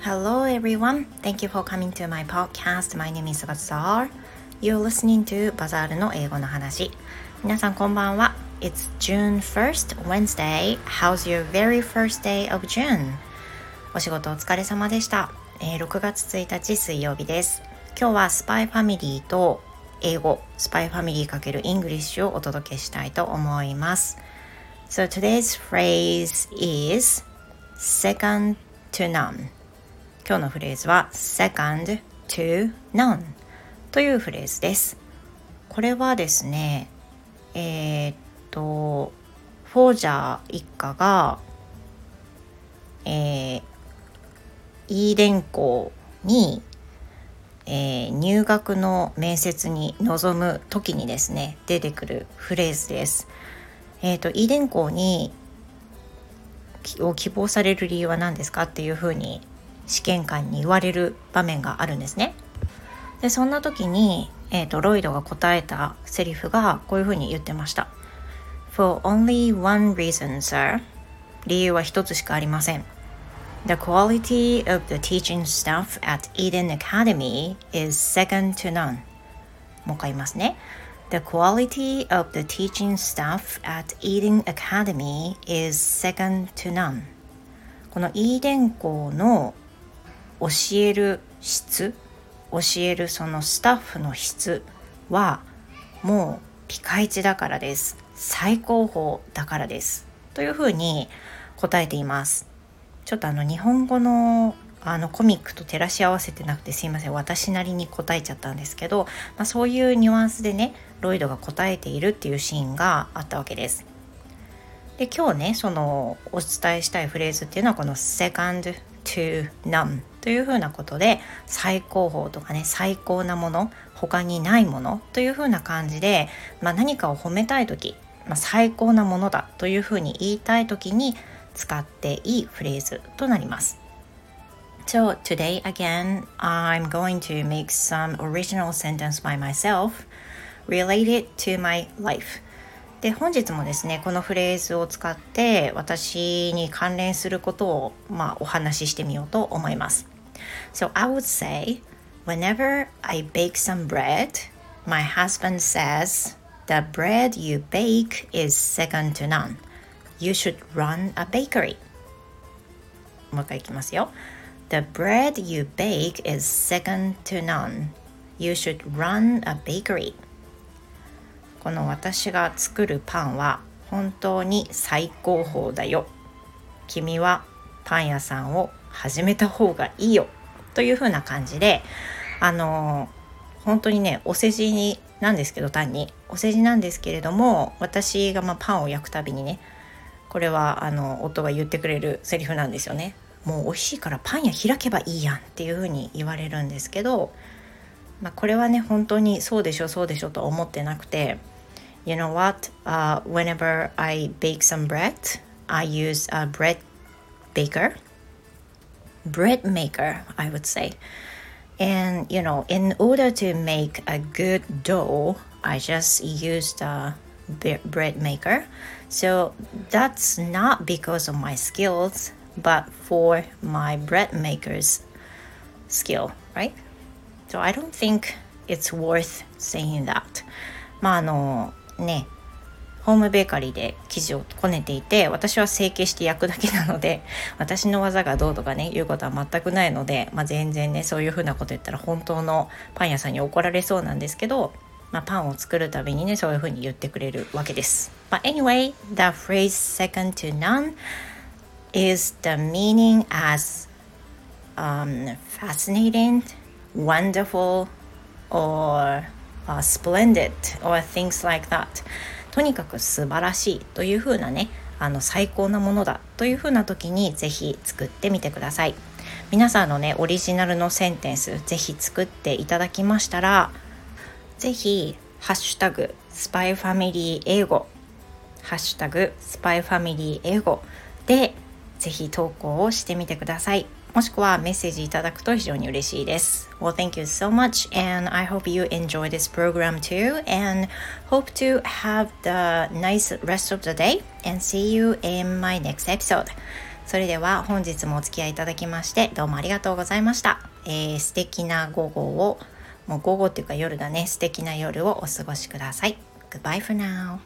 Hello everyone. Thank you for coming to my podcast. My name is Bazaar. You're listening to Bazaar の英語の話。皆さんこんばんは。It's June 1st, Wednesday. How's your very first day of June? お仕事お疲れ様でした。えー、6月1日水曜日です。今日はスパイファミリーと英語、スパイファミリー×イングリッシュをお届けしたいと思います。So today's phrase is second to none. 今日のフレーズは second to none というフレーズです。これはですね、えー、っと、フォージャー一家が、えー、イーデン校に、えー、入学の面接に臨む時にですね出てくるフレーズです。えーと、イーデン校にを希望される理由は何ですかっていうふうに試験官に言われる場面があるんですね。でそんな時に、えーと、ロイドが答えたセリフがこういうふうに言ってました。For only one reason, sir. 理由は一つしかありません。The quality of the teaching staff at Eden Academy is second to none. もう一回言いますね。The quality of the teaching staff at Eden Academy is second to none. このイーデン校の教える質、教えるそのスタッフの質はもうピカイチだからです。最高峰だからです。というふうに答えています。ちょっとあの日本語のあのコミックと照らし合わせてなくてすいません私なりに答えちゃったんですけど、まあ、そういうニュアンスでねロイドが答えているっていうシーンがあったわけです。で今日ねそのお伝えしたいフレーズっていうのはこの second to none というふうなことで最高峰とかね最高なもの他にないものというふうな感じで、まあ、何かを褒めたい時、まあ、最高なものだというふうに言いたい時に使っていいフレーズとなります。So today again, I'm going to make some original sentence by myself related to my life. で本日もですねこのフレーズを使って私に関連することを、まあ、お話ししてみようと思います。So I would say whenever I bake some bread, my husband says the bread you bake is second to none. You should run a bakery もう一回いきますよ The bread you bake is second to none. You should run a bakery. この私が作るパンは本当に最高峰だよ。君はパン屋さんを始めた方がいいよ。というふうな感じであの本当にねお世辞になんですけど単に。お世辞なんですけれども私がまパンを焼くたびにねこれはあの夫が言ってくれるセリフなんですよね。もう美味しいからパン屋開けばいいやんっていうふうに言われるんですけど、まあ、これはね本当にそうでしょそうでしょと思ってなくて You know what?、Uh, whenever I bake some bread, I use a bread baker bread maker, I would say. And you know, in order to make a good dough, I just used a bread maker. So that's not because of my skills, but for my bread maker's skill, right? So I don't think it's worth saying that. まああのね、ホームベーカリーで生地をこねていて私は成形して焼くだけなので 私の技がどうとかね言うことは全くないので、まあ、全然ねそういうふうなこと言ったら本当のパン屋さんに怒られそうなんですけどまあ、パンを作るたびにねそういうふうに言ってくれるわけです。But anyway, the phrase second to none is the meaning as um, fascinating, wonderful, or uh, splendid, or things like that. とにかく素晴らしいというふうなねあの最高なものだというふうな時にぜひ作ってみてください。皆さんのねオリジナルのセンテンスぜひ作っていただきましたらぜひ、ハッシュタグ、スパイファミリー英語、ハッシュタグ、スパイファミリー英語で、ぜひ投稿をしてみてください。もしくはメッセージいただくと非常に嬉しいです。Well, thank you so much and I hope you enjoy this program too and hope to have the nice rest of the day and see you in my next episode. それでは本日もお付き合いいただきましてどうもありがとうございました。えー、素敵な午後をもう午後っていうか夜だね素敵な夜をお過ごしください。Goodbye for now.